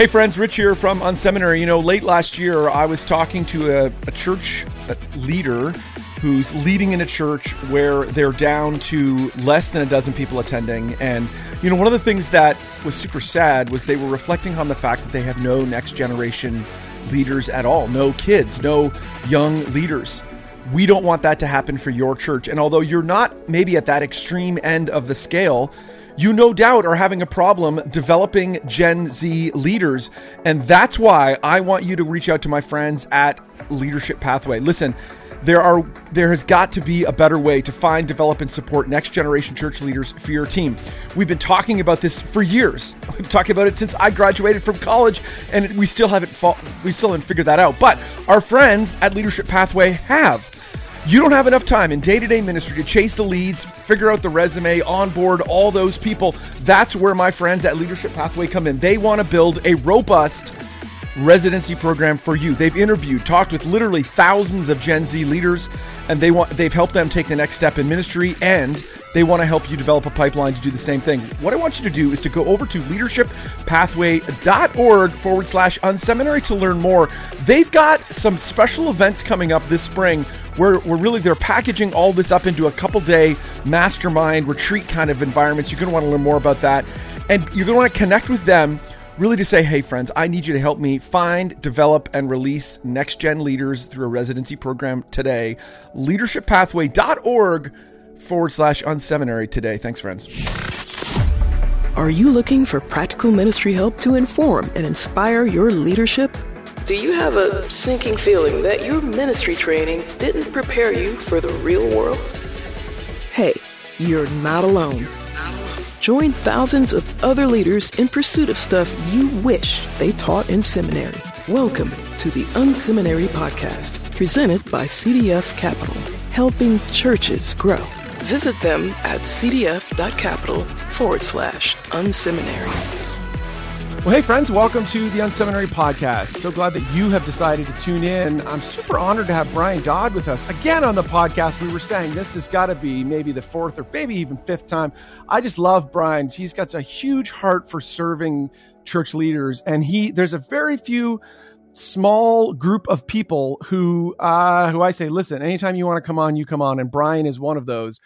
Hey, friends, Rich here from Unseminary. You know, late last year, I was talking to a, a church leader who's leading in a church where they're down to less than a dozen people attending. And, you know, one of the things that was super sad was they were reflecting on the fact that they have no next generation leaders at all, no kids, no young leaders. We don't want that to happen for your church. And although you're not maybe at that extreme end of the scale, you no doubt are having a problem developing Gen Z leaders. And that's why I want you to reach out to my friends at Leadership Pathway. Listen, there are there has got to be a better way to find, develop, and support next generation church leaders for your team. We've been talking about this for years. We've talking about it since I graduated from college, and we still haven't we still haven't figured that out. But our friends at Leadership Pathway have. You don't have enough time in day to day ministry to chase the leads, figure out the resume, onboard all those people. That's where my friends at Leadership Pathway come in. They want to build a robust residency program for you. They've interviewed, talked with literally thousands of Gen Z leaders, and they want they've helped them take the next step in ministry and they want to help you develop a pipeline to do the same thing. What I want you to do is to go over to leadershippathway.org forward slash unseminary to learn more. They've got some special events coming up this spring where really they're packaging all this up into a couple day mastermind retreat kind of environments. You're going to want to learn more about that. And you're going to want to connect with them really to say, hey, friends, I need you to help me find, develop, and release next gen leaders through a residency program today. Leadershippathway.org forward slash unseminary today. Thanks, friends. Are you looking for practical ministry help to inform and inspire your leadership? Do you have a sinking feeling that your ministry training didn't prepare you for the real world? Hey, you're not alone. Join thousands of other leaders in pursuit of stuff you wish they taught in seminary. Welcome to the Unseminary Podcast, presented by CDF Capital, helping churches grow. Visit them at cdf.capital forward slash unseminary. Well, hey, friends, welcome to the Unseminary Podcast. So glad that you have decided to tune in. I'm super honored to have Brian Dodd with us again on the podcast. We were saying this has got to be maybe the fourth or maybe even fifth time. I just love Brian. He's got a huge heart for serving church leaders, and he there's a very few small group of people who uh, who I say, listen, anytime you want to come on, you come on, and Brian is one of those.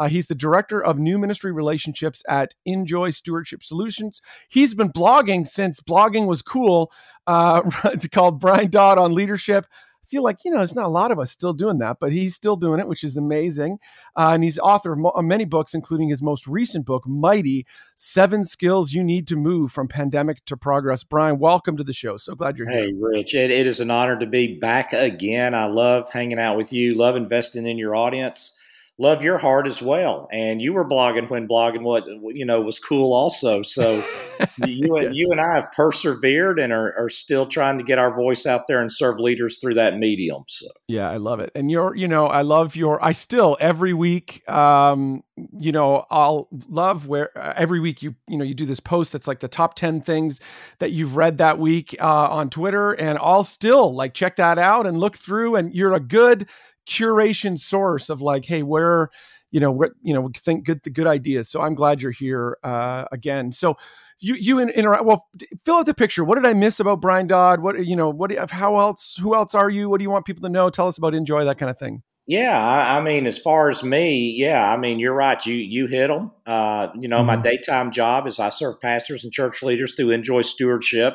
Uh, he's the director of new ministry relationships at Injoy Stewardship Solutions. He's been blogging since blogging was cool. Uh, it's called Brian Dodd on leadership. I feel like you know, there's not a lot of us still doing that, but he's still doing it, which is amazing. Uh, and he's author of mo- many books, including his most recent book, Mighty: Seven Skills You Need to Move from Pandemic to Progress. Brian, welcome to the show. So glad you're here. Hey, Rich, it, it is an honor to be back again. I love hanging out with you. Love investing in your audience love your heart as well. And you were blogging when blogging what you know was cool also. So you and yes. you and I have persevered and are, are, still trying to get our voice out there and serve leaders through that medium. So yeah, I love it. And you're you know I love your I still every week um you know I'll love where uh, every week you you know you do this post that's like the top 10 things that you've read that week uh, on Twitter and I'll still like check that out and look through and you're a good curation source of like, hey, where you know what you know think good the good ideas. So I'm glad you're here uh, again. So you you in, interact well fill out the picture. What did i miss about brian dodd? What you know what how else who else are you? What do you want people to know? Tell us about Injoy that kind of thing. Yeah i, I mean as far as me yeah i mean you're right you you hit them uh, you know mm-hmm. my daytime job is i serve pastors and church leaders through Injoy stewardship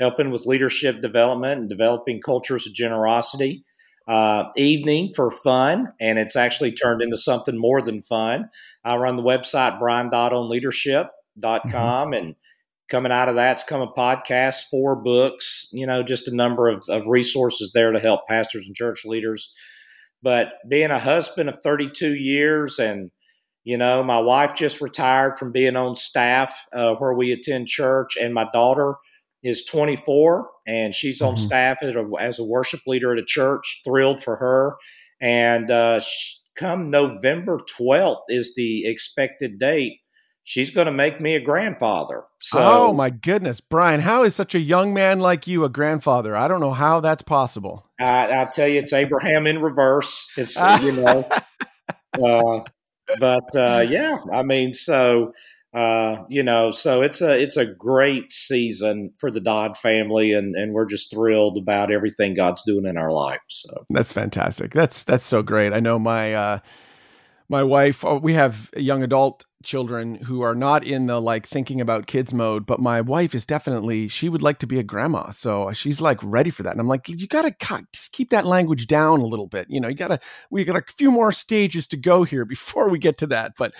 helping with leadership development and developing cultures of generosity uh, evening for fun, and it's actually turned into something more than fun. I run the website briandoddonleadership.com, mm-hmm. and coming out of that's come a podcast, four books, you know, just a number of, of resources there to help pastors and church leaders. But being a husband of 32 years and you know, my wife just retired from being on staff uh, where we attend church, and my daughter is 24 and she's on mm-hmm. staff as a, as a, worship leader at a church. Thrilled for her. And uh, come November 12th is the expected date. She's going to make me a grandfather. So, oh my goodness, Brian! How is such a young man like you a grandfather? I don't know how that's possible. I, I'll tell you, it's Abraham in reverse. It's you know, uh, but uh, yeah, I mean, so Uh, you know, so it's a it's a great season for the Dodd family, and and we're just thrilled about everything God's doing in our life. So that's fantastic. That's that's so great. I know my uh, my wife. Uh, we have young adult children who are not in the like thinking about kids mode, but my wife is definitely she would like to be a grandma, so she's like ready for that. And I'm like, you gotta just keep that language down a little bit. You know, you gotta we got a few more stages to go here before we get to that, but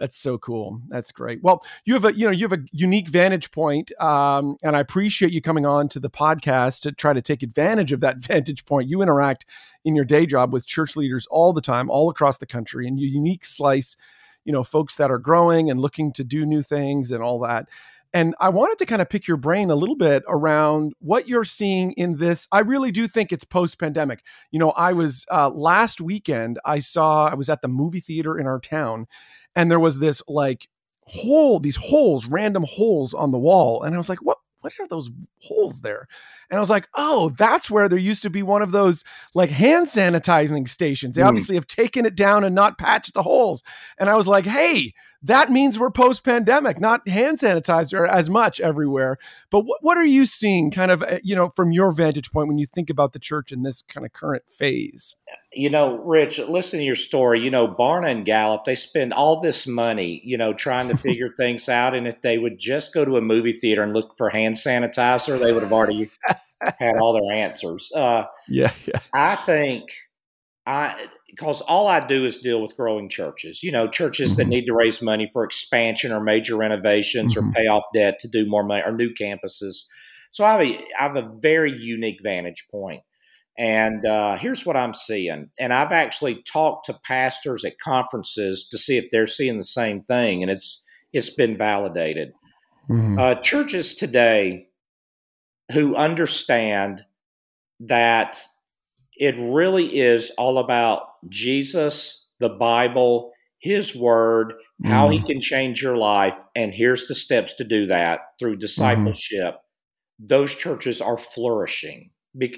that's so cool. That's great. Well, you have a you know you have a unique vantage point, um, and I appreciate you coming on to the podcast to try to take advantage of that vantage point. You interact in your day job with church leaders all the time, all across the country, and your unique slice, you know, folks that are growing and looking to do new things and all that. And I wanted to kind of pick your brain a little bit around what you're seeing in this. I really do think it's post pandemic. You know, I was uh, last weekend, I saw, I was at the movie theater in our town, and there was this like hole, these holes, random holes on the wall. And I was like, what? What are those holes there? And I was like, oh, that's where there used to be one of those like hand sanitizing stations. They mm. obviously have taken it down and not patched the holes. And I was like, hey, that means we're post pandemic, not hand sanitizer as much everywhere. But what, what are you seeing kind of, uh, you know, from your vantage point when you think about the church in this kind of current phase? You know, Rich, listen to your story. You know, Barna and Gallup, they spend all this money, you know, trying to figure things out. And if they would just go to a movie theater and look for hand sanitizer, they would have already had all their answers. Uh, yeah, yeah. I think I because all I do is deal with growing churches. You know, churches mm-hmm. that need to raise money for expansion or major renovations mm-hmm. or pay off debt to do more money or new campuses. So I have a, I have a very unique vantage point. And uh, here's what I'm seeing. And I've actually talked to pastors at conferences to see if they're seeing the same thing, and it's it's been validated. Mm-hmm. Uh, churches today who understand that it really is all about Jesus, the Bible, His Word, how mm. He can change your life. And here's the steps to do that through mm-hmm. discipleship. Mm. Those churches are flourishing.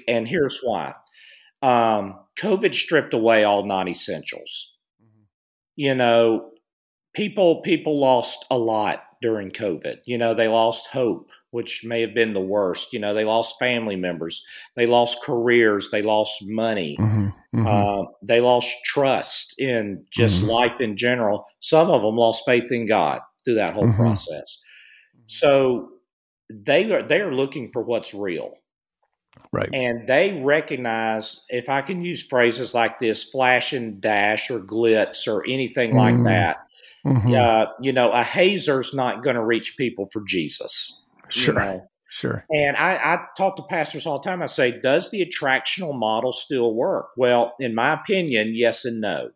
And here's why um, COVID stripped away all non essentials. Mm-hmm. You know, people people lost a lot during COVID. You know, they lost hope which may have been the worst. You know, they lost family members, they lost careers, they lost money, mm-hmm, mm-hmm. Uh, they lost trust in just mm-hmm. life in general. Some of them lost faith in God through that whole mm-hmm. process. So they are they are looking for what's real. Right. And they recognize, if I can use phrases like this, flash and dash or glitz or anything like mm-hmm. that, mm-hmm. uh, you know, a hazer's not going to reach people for Jesus. Sure. You know? Sure. And I, I talk to pastors all the time. I say, does the attractional model still work? Well, in my opinion, yes and no.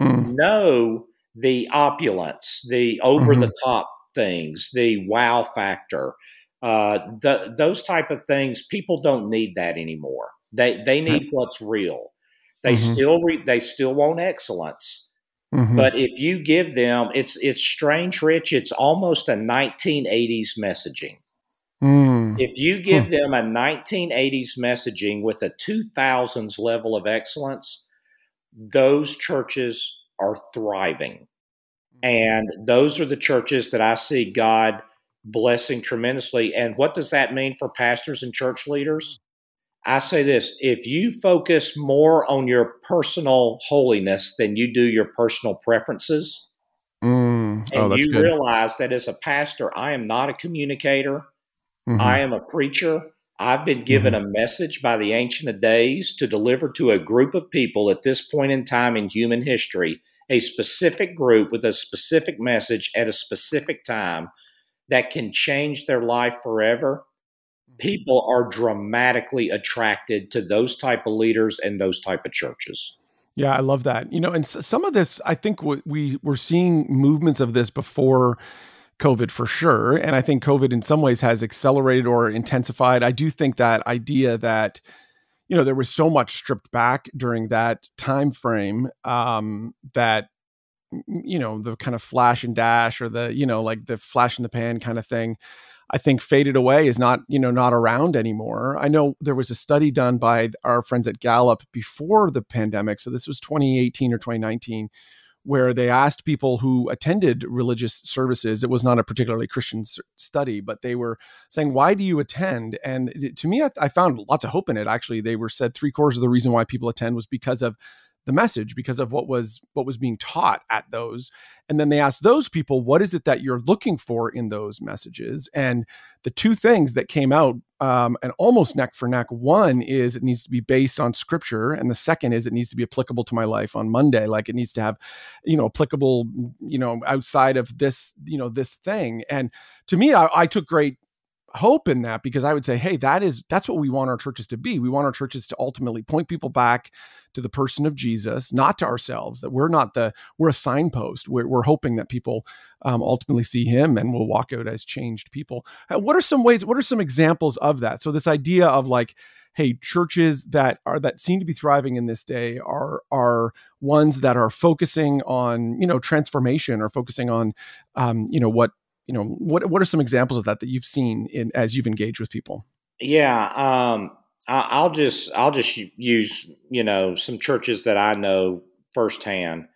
Mm. No, the opulence, the over the mm-hmm. top things, the wow factor, uh, the, those type of things, people don't need that anymore. They they need what's real. They mm-hmm. still re, they still want excellence. Mm-hmm. But if you give them, it's it's strange, Rich. It's almost a 1980s messaging. Mm. If you give them a 1980s messaging with a 2000s level of excellence, those churches are thriving. And those are the churches that I see God blessing tremendously. And what does that mean for pastors and church leaders? I say this if you focus more on your personal holiness than you do your personal preferences, mm. oh, and you good. realize that as a pastor, I am not a communicator, Mm-hmm. I am a preacher. I've been given mm-hmm. a message by the Ancient of Days to deliver to a group of people at this point in time in human history, a specific group with a specific message at a specific time that can change their life forever. Mm-hmm. People are dramatically attracted to those type of leaders and those type of churches. Yeah, I love that. You know, and some of this, I think we were seeing movements of this before COVID for sure. And I think COVID in some ways has accelerated or intensified. I do think that idea that, you know, there was so much stripped back during that time frame um, that you know the kind of flash and dash or the you know like the flash in the pan kind of thing i think faded away is not you know not around anymore i know there was a study done by our friends at gallup before the pandemic so this was 2018 or 2019 where they asked people who attended religious services. It was not a particularly Christian study, but they were saying, "Why do you attend?" And eh, to me, I, I found lots of hope in it. Actually, they were said three quarters of the reason why people attend was because of the message because of what was what was being taught at those. And then they asked those people what is it that you're looking for in those messages? And the two things that came out um, and almost neck for neck one is it needs to be based on scripture and the second is it needs to be applicable to my life on monday like it needs to have you know applicable you know outside of this you know this thing. And to me I, I took great hope in that because I would say, hey, that is that's what we want our churches to be. We want our churches to ultimately point people back to the person of Jesus, not to ourselves. That we're not the we're a signpost. We're, we're hoping that people um, ultimately see Him and will walk out as changed people. Uh, what are some ways? What are some examples of that? So this idea of like hey churches that are that seem to be thriving in this day are are ones that are focusing on you know transformation or focusing on um, you know what you know what what are some examples of that that you've seen in as you've engaged with people? Yeah um, I, will just i'll just use you know some churches that i know firsthand.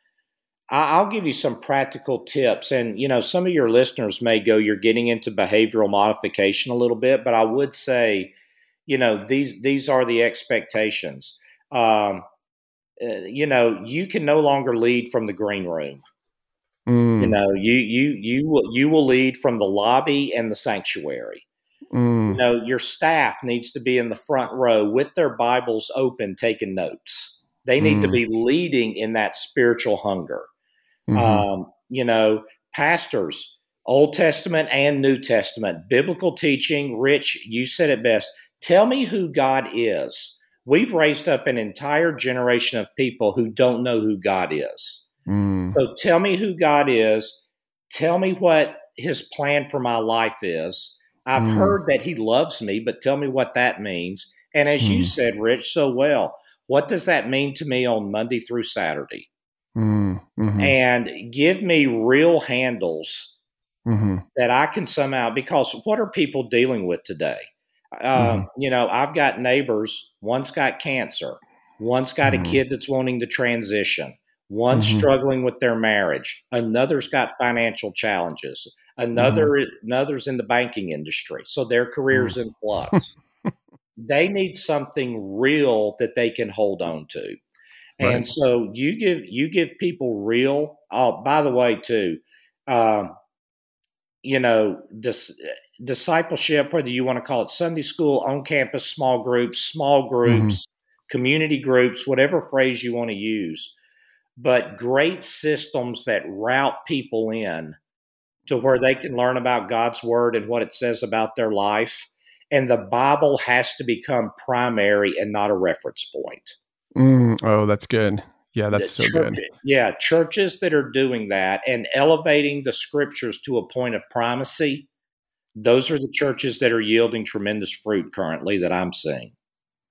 I, will give you some practical tips and you know some of your listeners may go you're getting into behavioral modification a little bit but i would say you know these these are the expectations. Um, uh, you know you can no longer lead from the green room Mm. You know, you you you will you will lead from the lobby and the sanctuary. Mm. You know, your staff needs to be in the front row with their Bibles open, taking notes. They need mm. to be leading in that spiritual hunger. Mm-hmm. Um, you know, pastors, Old Testament and New Testament, biblical teaching. Rich, you said it best. Tell me who God is. We've raised up an entire generation of people who don't know who God is. Mm. So tell me who God is. Tell me what his plan for my life is. I've mm. heard that he loves me, but tell me what that means. And as mm. you said, Rich, so well, what does that mean to me on Monday through Saturday? Mm. Mm-hmm. And give me real handles mm-hmm. that I can somehow, because what are people dealing with today? Um, mm-hmm. You know, I've got neighbors, one's got cancer, one's got a mm-hmm. kid that's wanting to transition. One's mm-hmm. struggling with their marriage. Another's got financial challenges. Another mm-hmm. another's in the banking industry, so their career's mm. in flux. they need something real that they can hold on to. Right. And so you give you give people real. Oh, by the way, too, um, you know, dis, discipleship, whether you want to call it Sunday school, on campus, small groups, small mm-hmm. groups, mm-hmm. community groups, whatever phrase you want to use but great systems that route people in to where they can learn about God's word and what it says about their life. And the Bible has to become primary and not a reference point. Mm, oh, that's good. Yeah, that's so church, good. Yeah, churches that are doing that and elevating the scriptures to a point of primacy, those are the churches that are yielding tremendous fruit currently that I'm seeing.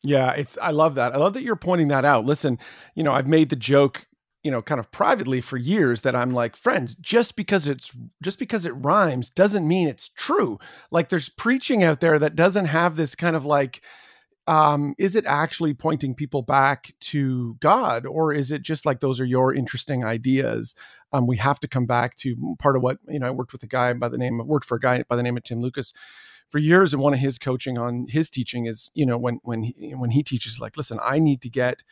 Yeah, it's I love that. I love that you're pointing that out. Listen, you know, I've made the joke you know kind of privately for years that i'm like friends just because it's just because it rhymes doesn't mean it's true. Like there's preaching out there that doesn't have this kind of like um is it actually pointing people back to god or is it just like those are your interesting ideas um we have to come back to part of what you know i worked with a guy by the name of worked for a guy by the name of tim lucas for years and one of his coaching on his teaching is you know when when he, when he teaches like listen i need to get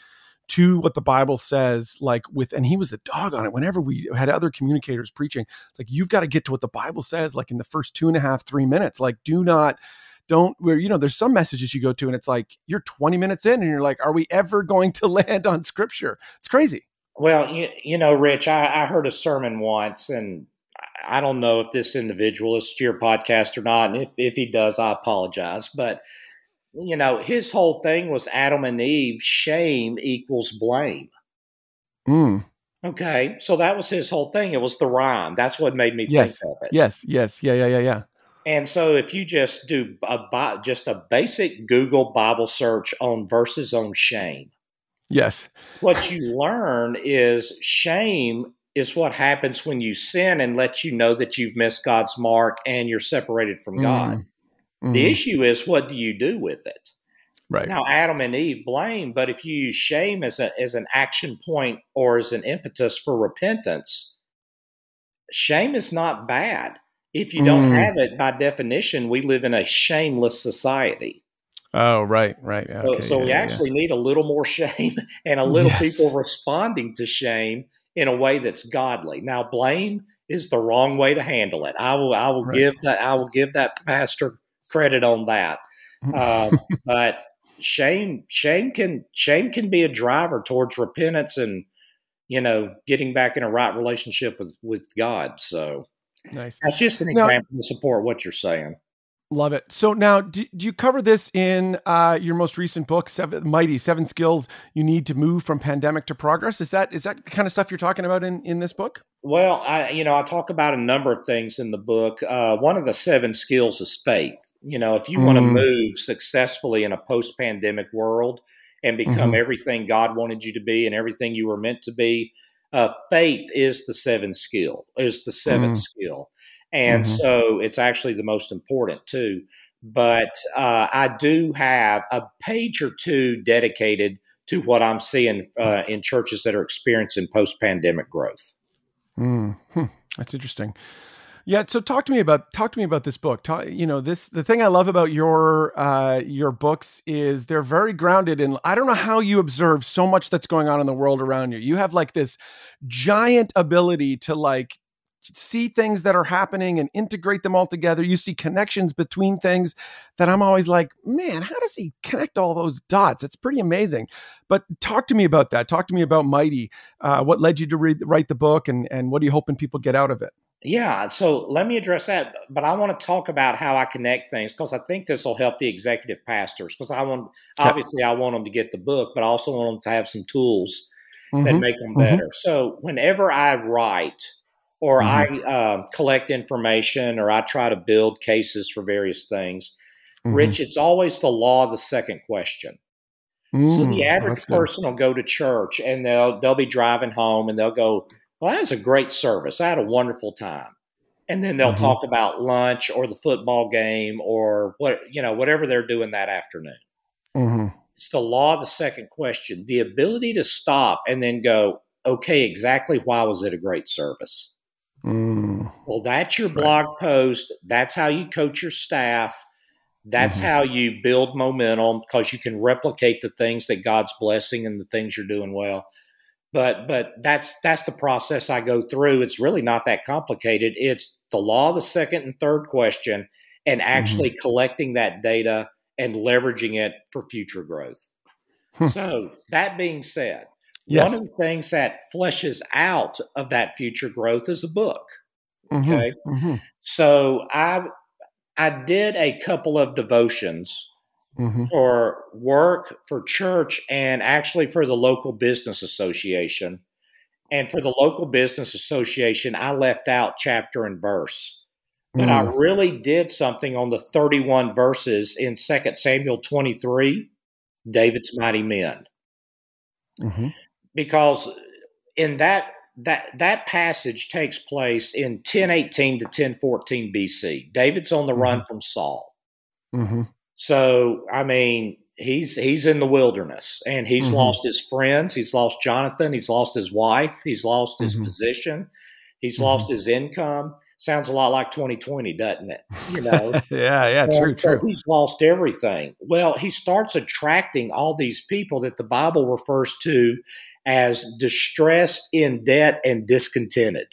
to what the Bible says, like with, and he was a dog on it. Whenever we had other communicators preaching, it's like, you've got to get to what the Bible says, like in the first two and a half, three minutes. Like, do not, don't, where, you know, there's some messages you go to and it's like, you're 20 minutes in and you're like, are we ever going to land on scripture? It's crazy. Well, you, you know, Rich, I, I heard a sermon once and I don't know if this individual is to your podcast or not. And if, if he does, I apologize. But you know, his whole thing was Adam and Eve, shame equals blame. Mm. Okay. So that was his whole thing. It was the rhyme. That's what made me yes. think of it. Yes. Yes. Yeah. Yeah. Yeah. Yeah. And so if you just do a just a basic Google Bible search on verses on shame. Yes. What you learn is shame is what happens when you sin and lets you know that you've missed God's mark and you're separated from God. Mm. Mm-hmm. The issue is what do you do with it? Right. Now, Adam and Eve blame, but if you use shame as, a, as an action point or as an impetus for repentance, shame is not bad. If you don't Mm. have it, by definition, we live in a shameless society. Oh, right, right. So, Okay, so we yeah, yeah. actually need a little more shame and a little Yes. people responding to shame in a way that's godly. Now, blame is the wrong way to handle it. I will, I will Right. give that, I will give that pastor credit on that. Um, but shame, shame can, shame can be a driver towards repentance and you know getting back in a right relationship with with God. So nice. that's just an Now- example to support what you're saying. Love it. So now, do, do you cover this in uh, your most recent book, Seven Mighty Seven Skills You Need to Move from Pandemic to Progress? Is that is that the kind of stuff you're talking about in in this book? Well, I you know I talk about a number of things in the book. Uh, one of the seven skills is faith. You know, if you want to Mm. move successfully in a post-pandemic world and become Mhm. everything God wanted you to be and everything you were meant to be, uh, faith is the seventh skill. Is the seventh Mm. skill, and Mhm. so it's actually the most important too. But uh, I do have a page or two dedicated to what I'm seeing uh, in churches that are experiencing post-pandemic growth. Mm, hmm, that's interesting. Yeah. So talk to me about talk to me about this book. Talk, you know, this the thing I love about your uh, your books is they're very grounded in. I don't know how you observe so much that's going on in the world around you. You have like this giant ability to like see things that are happening and integrate them all together. You see connections between things that I'm always like, man, how does he connect all those dots? It's pretty amazing. But talk to me about that. Talk to me about Mighty. Uh, what led you to read, write the book, and and what are you hoping people get out of it? Yeah, so let me address that, but I want to talk about how I connect things because I think this will help the executive pastors because I want obviously I want them to get the book, but I also want them to have some tools that Mhm. make them mhm. better. So whenever I write or Mhm. I uh, collect information or I try to build cases for various things, Mhm. Rich, it's always the law of the second question. So Mm, the oh, average person will go to church and they'll they'll be driving home and they'll go, "Well, that was a great service. I had a wonderful time." And then they'll Mhm. talk about lunch or the football game or what you know whatever they're doing that afternoon. Mhm. It's the law of the second question. The ability to stop and then go, "Okay, exactly why was it a great service?" Mm, Well, that's your Right. blog post. That's how you coach your staff. That's Mhm. how you build momentum because you can replicate the things that God's blessing and the things you're doing well. But but that's that's the process I go through. It's really not that complicated. It's the law of the second and third question and actually collecting that data and leveraging it for future growth. Hmm. So that being said, Yes. one of the things that fleshes out of that future growth is a book. Mhm. Okay. Mhm. So I I did a couple of devotions Mhm. for work, for church, and actually for the local business association. And for the local business association, I left out chapter and verse. But I Mm. really did something on the 31 verses in 2 Samuel 23, David's mighty men Mhm. because in that that that passage takes place in 1018 to 1014 BC. David's on the run from Saul. Mhm. So, I mean, he's he's in the wilderness and he's Mhm. lost his friends, he's lost Jonathan, he's lost his wife, he's lost his Mhm. position, he's Mhm. lost his income. Sounds a lot like 2020, doesn't it? You know. yeah, yeah, true, so true. he's lost everything. Well, he starts attracting all these people that the Bible refers to as distressed, in debt, and discontented.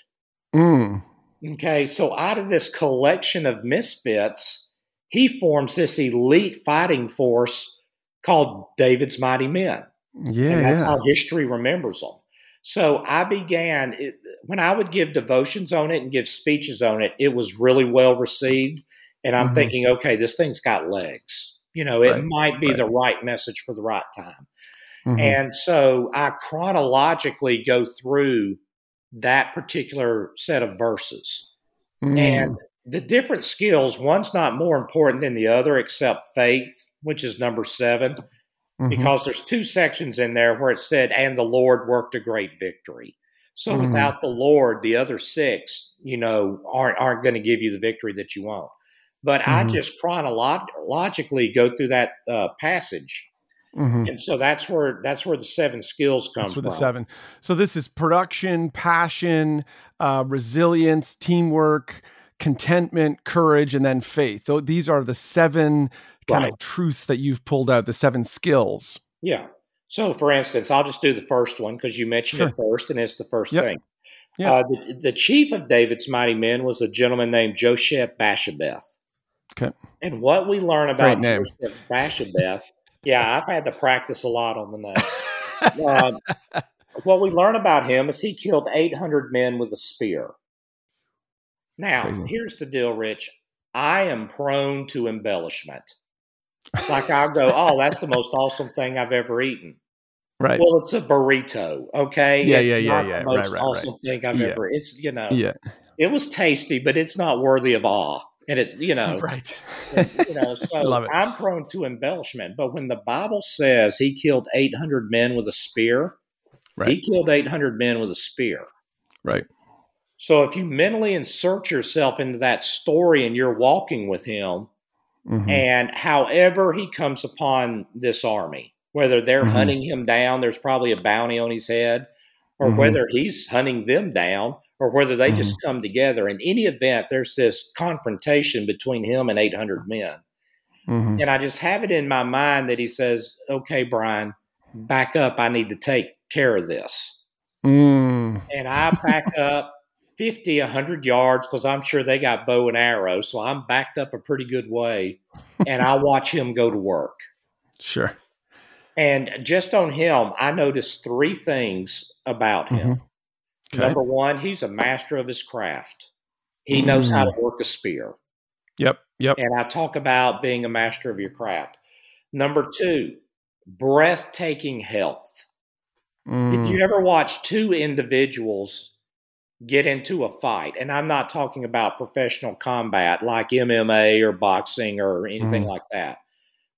Mm. Okay, so out of this collection of misfits, he forms this elite fighting force called David's Mighty Men. Yeah, and that's yeah. how history remembers them. So I began it, when I would give devotions on it and give speeches on it. It was really well received, and I'm Mhm. thinking, okay, this thing's got legs. You know, it Right, might be right. the right message for the right time. Mhm. And so I chronologically go through that particular set of verses. Mm. And the different skills, one's not more important than the other, except faith, which is number 7 Mhm. because there's two sections in there where it said, and the Lord worked a great victory. So Mhm. without the Lord, the other six, you know, aren't aren't going to give you the victory that you want. but I just chronologically go through that uh, passage. Mhm. And so that's where that's where the seven skills come That's from. the seven. So this is production, passion, uh, resilience, teamwork, contentment, courage, and then faith. Tho- These are the seven kind Right. of truths that you've pulled out. The seven skills. Yeah. So, for instance, I'll just do the first one because you mentioned it first, and it's the first Yep. thing. Yeah. Uh, the, the chief of David's mighty men was a gentleman named Josheb Bashabeth. Okay. And what we learn about. Josheb Bashabeth, yeah, I've had to practice a lot on the name. um, what we learn about him is he killed 800 men with a spear. Now, Crazy. here's the deal, Rich. I am prone to embellishment. Like I'll go, oh, that's the most awesome thing I've ever eaten. Right. Well, it's a burrito, okay? Yeah, it's yeah, yeah, not yeah. The Right, most right, right. awesome thing I've Yeah. ever. It's you know, yeah. it was tasty, but it's not worthy of awe. And it, you know, Right. and, you know. So Love it. I'm prone to embellishment, but when the Bible says he killed 800 men with a spear, Right. he killed 800 men with a spear. Right. So if you mentally insert yourself into that story and you're walking with him, Mhm. and however he comes upon this army, whether they're Mhm. hunting him down, there's probably a bounty on his head, or Mhm. whether he's hunting them down, or whether they just Mm-hmm. come together. In any event, there's this confrontation between him and 800 men. Mhm. And I just have it in my mind that he says, Okay, Brian, back up. I need to take care of this. Mm. And I back up 50, 100 yards because I'm sure they got bow and arrow. So I'm backed up a pretty good way. And I watch him go to work. Sure. And just on him, I noticed three things about him. Mhm. Okay. Number one, he's a master of his craft. He knows how Mm. to work a spear. Yep. Yep. And I talk about being a master of your craft. Number two, breathtaking health. If Mm. you ever watch two individuals get into a fight, and I'm not talking about professional combat like MMA or boxing or anything Mhm. like that,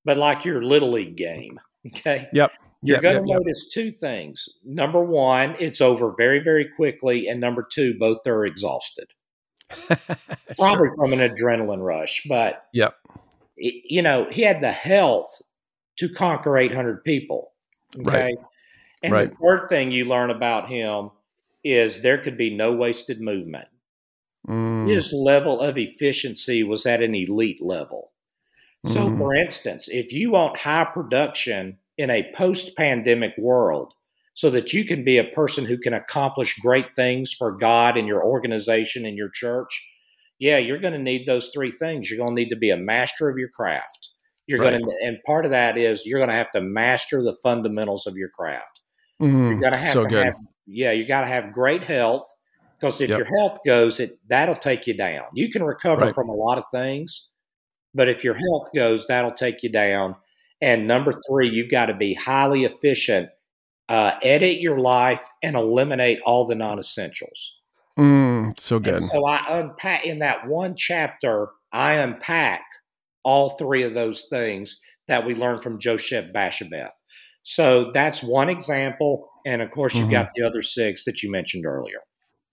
but like your little league game, okay? Yep. You're Yep, going to yep. notice two things. Number one, it's over very, very quickly. And number two, both are exhausted, probably Sure. from an adrenaline rush. But, Yep. it, you know, he had the health to conquer 800 people. Okay. Right. And Right. the third thing you learn about him is there could be no wasted movement. Mm. His level of efficiency was at an elite level. So, Mhm. for instance, if you want high production in a post pandemic world so that you can be a person who can accomplish great things for God and your organization and your church, yeah, you're going to need those three things. You're going to need to be a master of your craft. You're Right. going to, and part of that is you're going to have to master the fundamentals of your craft. Mm. You're going to have so to good. have, yeah, you got to have great health because if Yep. your health goes, it that'll take you down. You can recover Right. from a lot of things, but if your health goes, that'll take you down. And number three, you've got to be highly efficient. Uh, edit your life and eliminate all the non-essentials. Mm. So good. And so I unpack in that one chapter. I unpack all three of those things that we learned from Josheb Bashabeth. So that's one example, and of course you've Mhm. got the other six that you mentioned earlier.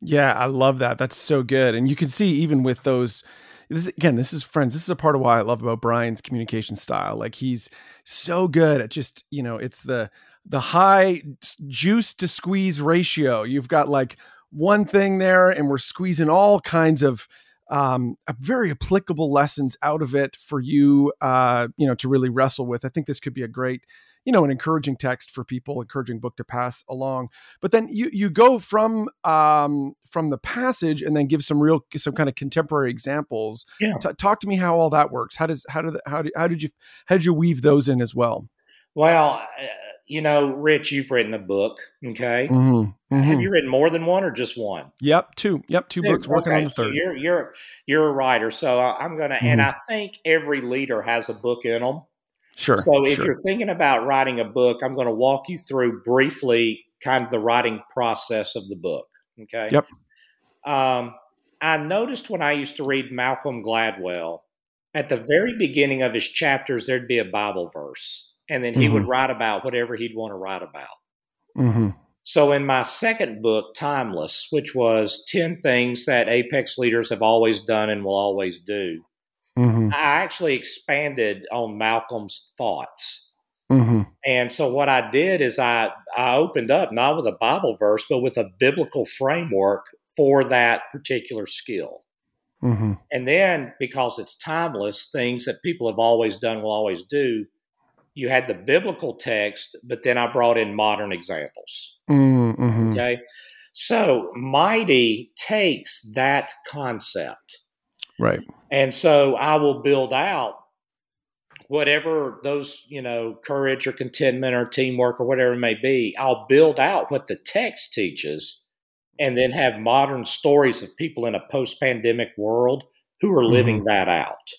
Yeah, I love that. That's so good. And you can see even with those this again, this is friends. This is a part of why I love about Brian's communication style. Like he's so good at just, you know, it's the the high juice to squeeze ratio. You've got like one thing there and we're squeezing all kinds of um very applicable lessons out of it for you uh you know to really wrestle with. I think this could be a great you know an encouraging text for people encouraging book to pass along but then you you go from um from the passage and then give some real some kind of contemporary examples Yeah. T- talk to me how all that works how does how did how did how did you how did you weave those in as well Well, uh, you know, Rich, you've written a book. Okay, mm-hmm. have you written more than one or just one? yep two yep two books working on the so third you're you're you're a writer, so I'm gonna, and Mhm. I think every leader has a book in them. Sure So if sure. you're thinking about writing a book, I'm going to walk you through briefly kind of the writing process of the book. Okay. Yep. Um, I noticed when I used to read Malcolm Gladwell, at the very beginning of his chapters, there'd be a Bible verse, and then he would Mm-hmm. write about whatever he'd want to write about. hmm So in my second book, Timeless, which was 10 things that Apex leaders have always done and will always do, mm-hmm. I actually expanded on Malcolm's thoughts. Mm-hmm. And so what I did is I I opened up not with a Bible verse, but with a biblical framework for that particular skill. Mm-hmm. And then because it's timeless, things that people have always done will always do. You had the biblical text, but then I brought in modern examples. Mm-hmm. Okay. So Mighty takes that concept. Right. And so I will build out whatever those, you know, courage or contentment or teamwork or whatever it may be. I'll build out what the text teaches and then have modern stories of people in a post pandemic world who are living mm-hmm. that out.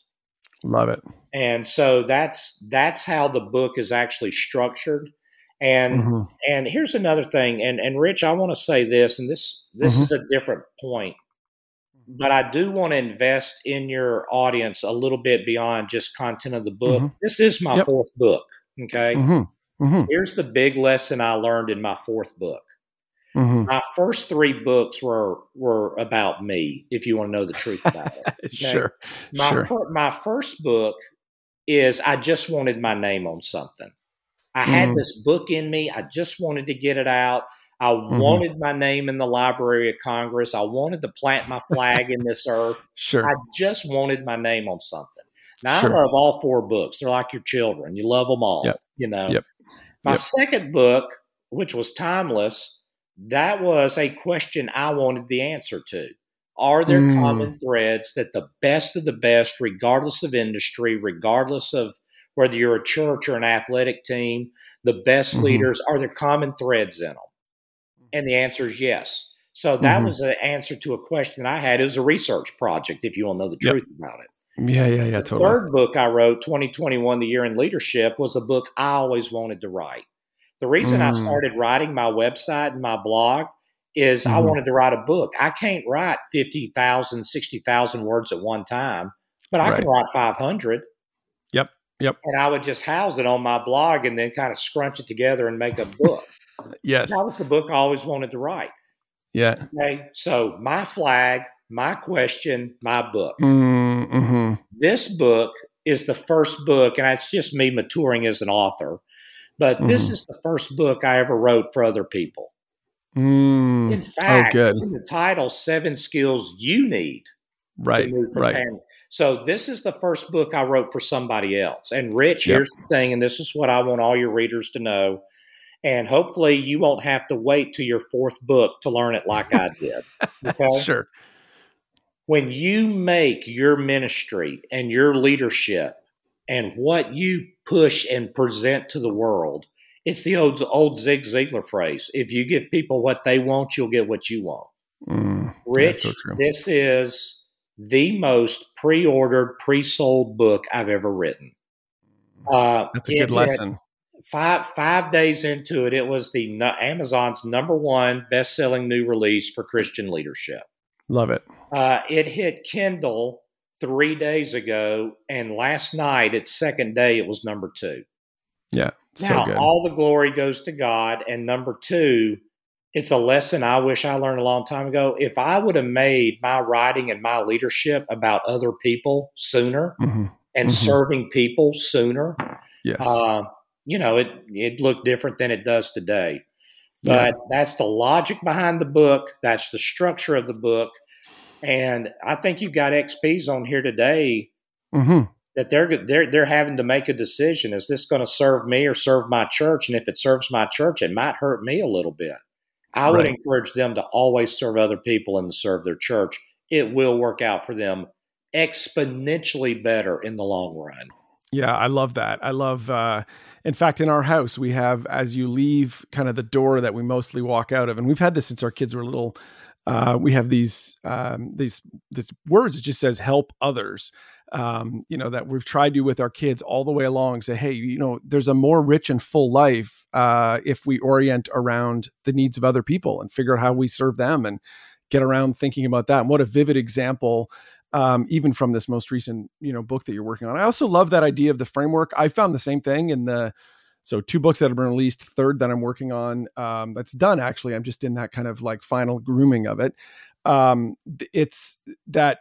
Love it. And so that's that's how the book is actually structured. And mm-hmm. and here's another thing, and and Rich, I want to say this, and this this mm-hmm. is a different point, but I do want to invest in your audience a little bit beyond just content of the book. Mm-hmm. This is my yep. fourth book. Okay, mm-hmm. Mm-hmm. here's the big lesson I learned in my fourth book. Mm-hmm. My first three books were were about me. If you want to know the truth about it, okay? sure. My sure. Fir- my first book is I just wanted my name on something. I had mm-hmm. this book in me. I just wanted to get it out. I mm-hmm. wanted my name in the Library of Congress. I wanted to plant my flag in this earth. Sure. I just wanted my name on something. Now sure. I love all four books. They're like your children. You love them all. Yep. You know. Yep. My yep. second book, which was timeless, that was a question I wanted the answer to. Are there mm. common threads that the best of the best, regardless of industry, regardless of whether you're a church or an athletic team, the best mm-hmm. leaders, are there common threads in them? And the answer is yes. So that mm-hmm. was the answer to a question I had. It was a research project, if you want to know the yep. truth about it. Yeah, yeah, yeah, the totally. third book I wrote, 2021, The Year in Leadership, was a book I always wanted to write. The reason mm. I started writing my website and my blog is mm-hmm. I wanted to write a book. I can't write 50,000, 60,000 words at one time, but I right. can write 500. Yep. Yep. And I would just house it on my blog and then kind of scrunch it together and make a book. Yes. That was the book I always wanted to write. Yeah. Okay. So my flag, my question, my book. Mm-hmm. This book is the first book, and it's just me maturing as an author. But mm-hmm. this is the first book I ever wrote for other people. Mm. In fact, oh, good. in the title, Seven Skills You Need. Right. Right. Pan- so this is the first book I wrote for somebody else. And Rich, Yep. here's the thing, and this is what I want all your readers to know. And hopefully you won't have to wait to your fourth book to learn it like I did. Okay. Sure. When you make your ministry and your leadership and what you push and present to the world, it's the old old Zig Ziglar phrase: "If you give people what they want, you'll get what you want." Mm, Rich, so this is the most pre-ordered, pre-sold book I've ever written. Uh, That's a good had- lesson. Five five days into it, it was the nu- Amazon's number one best-selling new release for Christian leadership. Love it. Uh, it hit Kindle three days ago, and last night, its second day, it was number two. Yeah. So Now, good. all the glory goes to God. And number two, it's a lesson I wish I learned a long time ago. If I would have made my writing and my leadership about other people sooner Mhm. and Mhm. serving people sooner, Yes. uh, you know, it it looked different than it does today. But that's the logic behind the book. That's the structure of the book. And I think you've got XPs on here today hmm that they're they're they're having to make a decision. Is this going to serve me or serve my church? And if it serves my church, it might hurt me a little bit. I would encourage them to always serve other people and to serve their church. It will work out for them exponentially better in the long run. Yeah, I love that. I love uh in fact in our house we have as you leave kind of the door that we mostly walk out of and we've had this since our kids were little uh we have these um these words it just says help others. Um you know that we've tried to with our kids all the way along say hey, you know, there's a more rich and full life uh if we orient around the needs of other people and figure out how we serve them and get around thinking about that. And what a vivid example um, even from this most recent you know book that you're working on. I also love that idea of the framework. I found the same thing in the so two books that have been released, third that I'm working on um, that's done actually. I'm just in that kind of like final grooming of it. Um, it's that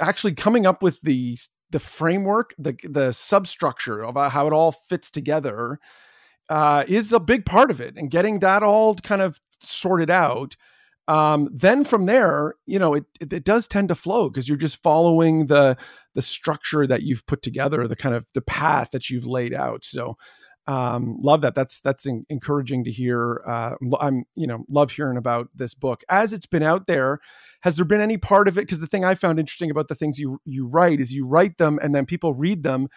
actually coming up with the the framework, the the substructure about how it all fits together, uh, is a big part of it, and getting that all kind of sorted out. Um, then from there, you know, it, it, it does tend to flow because you're just following the the structure that you've put together, the kind of the path that you've laid out. So um, love that. That's that's encouraging to hear. Uh, I'm you know love hearing about this book as it's been out there. Has there been any part of it? Because the thing I found interesting about the things you you write is you write them and then people read them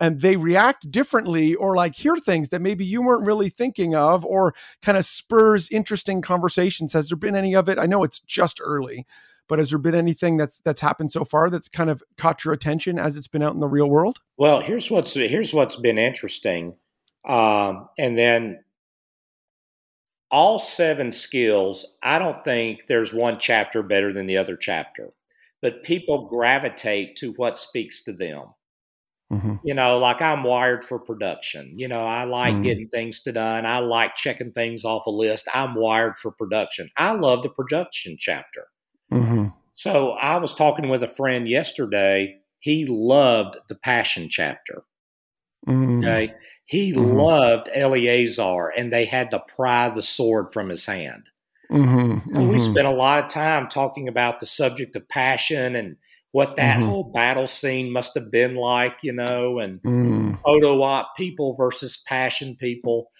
and they react differently or like hear things that maybe you weren't really thinking of or kind of spurs interesting conversations. Has there been any of it? I know it's just early, but has there been anything that's that's happened so far that's kind of caught your attention as it's been out in the real world? Well, here's what's here's what's been interesting um, and then all seven skills, I don't think there's one chapter better than the other chapter, but people gravitate to what speaks to them. Mm-hmm. You know, like I'm wired for production. You know, I like mm-hmm. getting things to done. I like checking things off a list. I'm wired for production. I love the production chapter. Mm-hmm. So I was talking with a friend yesterday. He loved the passion chapter. Mm-hmm. Okay. He mm-hmm. loved Eleazar, and they had to pry the sword from his hand. Mm-hmm. So we spent a lot of time talking about the subject of passion and what that mm-hmm. whole battle scene must have been like, you know, and mm. photo op people versus passion people.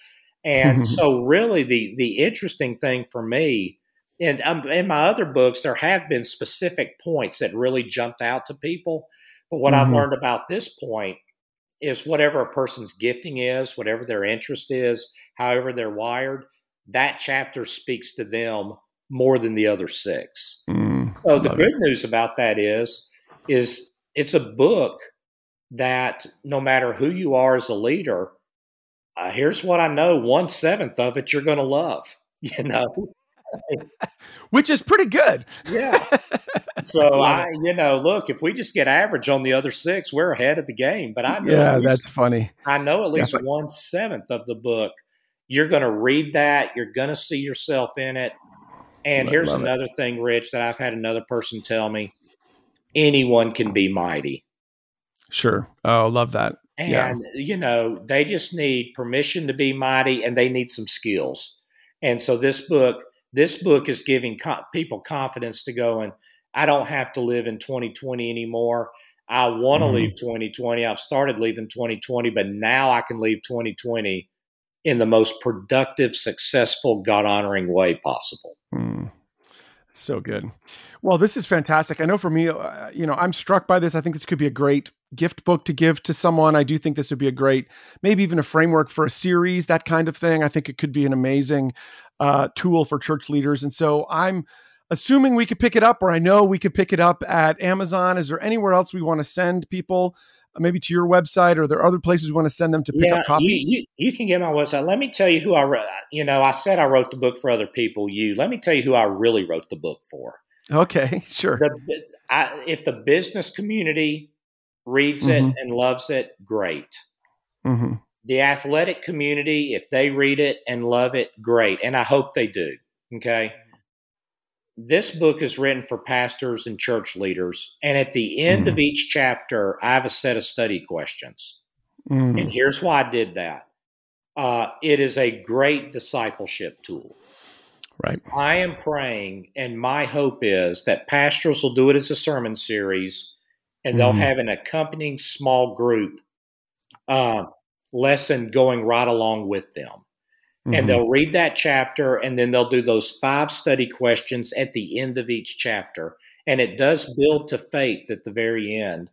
And so, really, the the interesting thing for me, and um, in my other books, there have been specific points that really jumped out to people. But what I've learned about this point is whatever a person's gifting is, whatever their interest is, however they're wired, that chapter speaks to them more than the other six. Mm, so the good it. news about that is is it's a book that no matter who you are as a leader, uh, here's what I know: one seventh of it you're going to love. You know, which is pretty good. yeah. So I, you know, look, if we just get average on the other six, we're ahead of the game. But I know yeah, least, that's funny. I know at least one seventh of the book. You're going to read that. You're going to see yourself in it. And here's another it. thing, Rich, that I've had another person tell me: anyone can be mighty. Sure. Oh, love that. And yeah. you know, they just need permission to be mighty, and they need some skills. And so this book this book is giving co- people confidence to go and I don't have to live in 2020 anymore. I want to mm-hmm. leave 2020. I've started leaving 2020, but now I can leave 2020 in the most productive, successful, God honoring way possible. Mm. So good. Well, this is fantastic. I know for me, uh, you know, I'm struck by this. I think this could be a great gift book to give to someone. I do think this would be a great, maybe even a framework for a series, that kind of thing. I think it could be an amazing uh, tool for church leaders. And so I'm assuming we could pick it up, or I know we could pick it up at Amazon. Is there anywhere else we want to send people? Maybe to your website, or are there other places you want to send them to pick yeah, up copies? You, you, you, can get my website. Let me tell you who I wrote. You know, I said I wrote the book for other people. You let me tell you who I really wrote the book for. Okay, sure. The, I, if the business community reads mm-hmm. it and loves it, great. Mm-hmm the athletic community, if they read it and love it, great. And I hope they do. Okay. This book is written for pastors and church leaders. And at the end mm. of each chapter, I have a set of study questions. Mm. And here's why I did that uh, it is a great discipleship tool. Right. I am praying, and my hope is that pastors will do it as a sermon series and they'll mm. have an accompanying small group uh, lesson going right along with them. Mm-hmm. And they'll read that chapter and then they'll do those five study questions at the end of each chapter. And it does build to faith at the very end.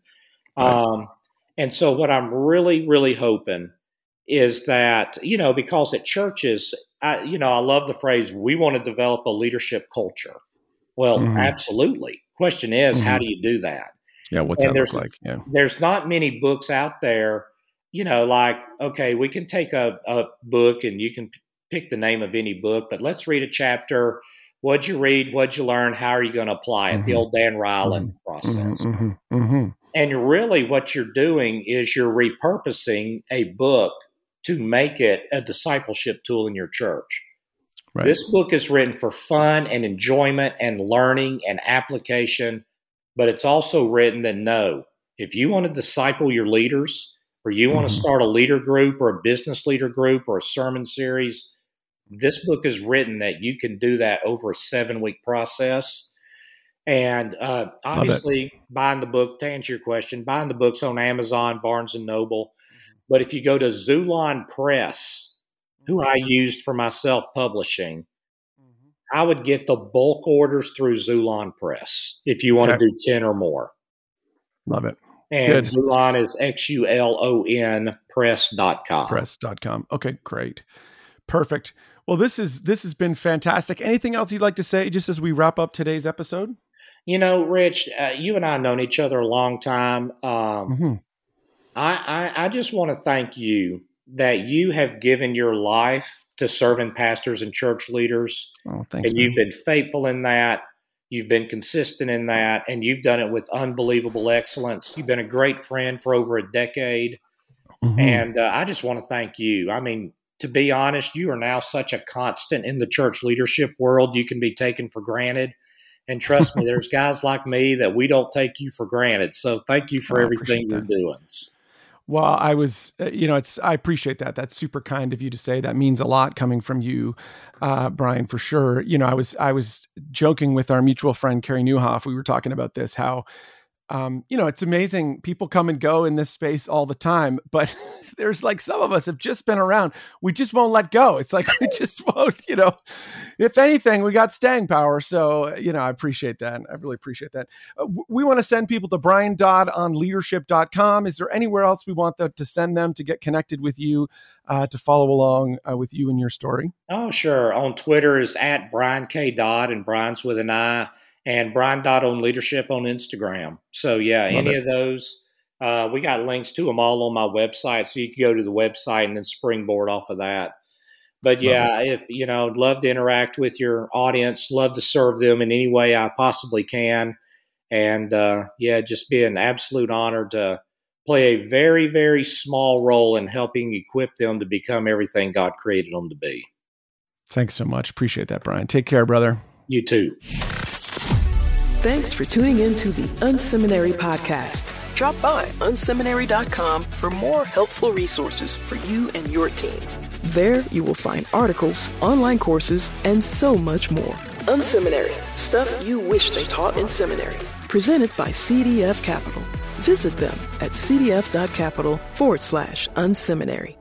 Right. Um, and so, what I'm really, really hoping is that, you know, because at churches, I, you know, I love the phrase, we want to develop a leadership culture. Well, mm-hmm. absolutely. Question is, mm-hmm. how do you do that? Yeah, what's and that look like? Yeah. There's not many books out there you know, like, okay, we can take a, a book and you can pick the name of any book, but let's read a chapter. What'd you read? What'd you learn? How are you going to apply it? Mm-hmm. The old Dan Reiland mm-hmm. process. Mm-hmm. mm-hmm. And really, what you're doing is you're repurposing a book to make it a discipleship tool in your church. Right. This book is written for fun and enjoyment and learning and application, but it's also written that no, If you want to disciple your leaders, or you want to start a leader group or a business leader group or a sermon series, this book is written that you can do that over a seven week process. And uh, obviously, buying the book to answer your question, buying the books on Amazon, Barnes and Noble. But if you go to Xulon Press, who I mm-hmm. used for my self publishing, mm-hmm. I would get the bulk orders through Xulon Press if you want okay. to do 10 or more. Love it. And Good. Xulon is X U L O N press.com. Press.com. Okay, great. Perfect. Well, this is this has been fantastic. Anything else you'd like to say just as we wrap up today's episode? You know, Rich, uh, you and I have known each other a long time. Um, mm-hmm. I, I, I just want to thank you that you have given your life to serving pastors and church leaders. Oh, thanks. And man. you've been faithful in that. You've been consistent in that, and you've done it with unbelievable excellence. You've been a great friend for over a decade. Mm-hmm. And uh, I just want to thank you. I mean, to be honest, you are now such a constant in the church leadership world. You can be taken for granted. And trust me, there's guys like me that we don't take you for granted. So thank you for everything you're doing. Well, I was, uh, you know, it's, I appreciate that. That's super kind of you to say. That means a lot coming from you, uh, Brian, for sure. You know, I was, I was joking with our mutual friend, Carey Nieuwhof. We were talking about this, how um, you know, it's amazing. People come and go in this space all the time, but there's like some of us have just been around. We just won't let go. It's like we just won't, you know. If anything, we got staying power. So, you know, I appreciate that. I really appreciate that. Uh, we want to send people to Brian Dodd on leadership.com. Is there anywhere else we want them to send them to get connected with you, uh, to follow along uh, with you and your story? Oh, sure. On Twitter is at Brian K. Dodd, and Brian's with an I and Brian Dodd on Leadership on Instagram. So yeah, Love any it. of those. Uh, we got links to them all on my website, so you can go to the website and then springboard off of that. But yeah, if you know, love to interact with your audience, love to serve them in any way I possibly can, and uh, yeah, just be an absolute honor to play a very, very small role in helping equip them to become everything God created them to be. Thanks so much. Appreciate that, Brian. Take care, brother. You too. Thanks for tuning in to the Unseminary Podcast. Drop by unseminary.com for more helpful resources for you and your team. There you will find articles, online courses, and so much more. Unseminary, stuff you wish they taught in seminary. Presented by CDF Capital. Visit them at cdf.capital forward slash unseminary.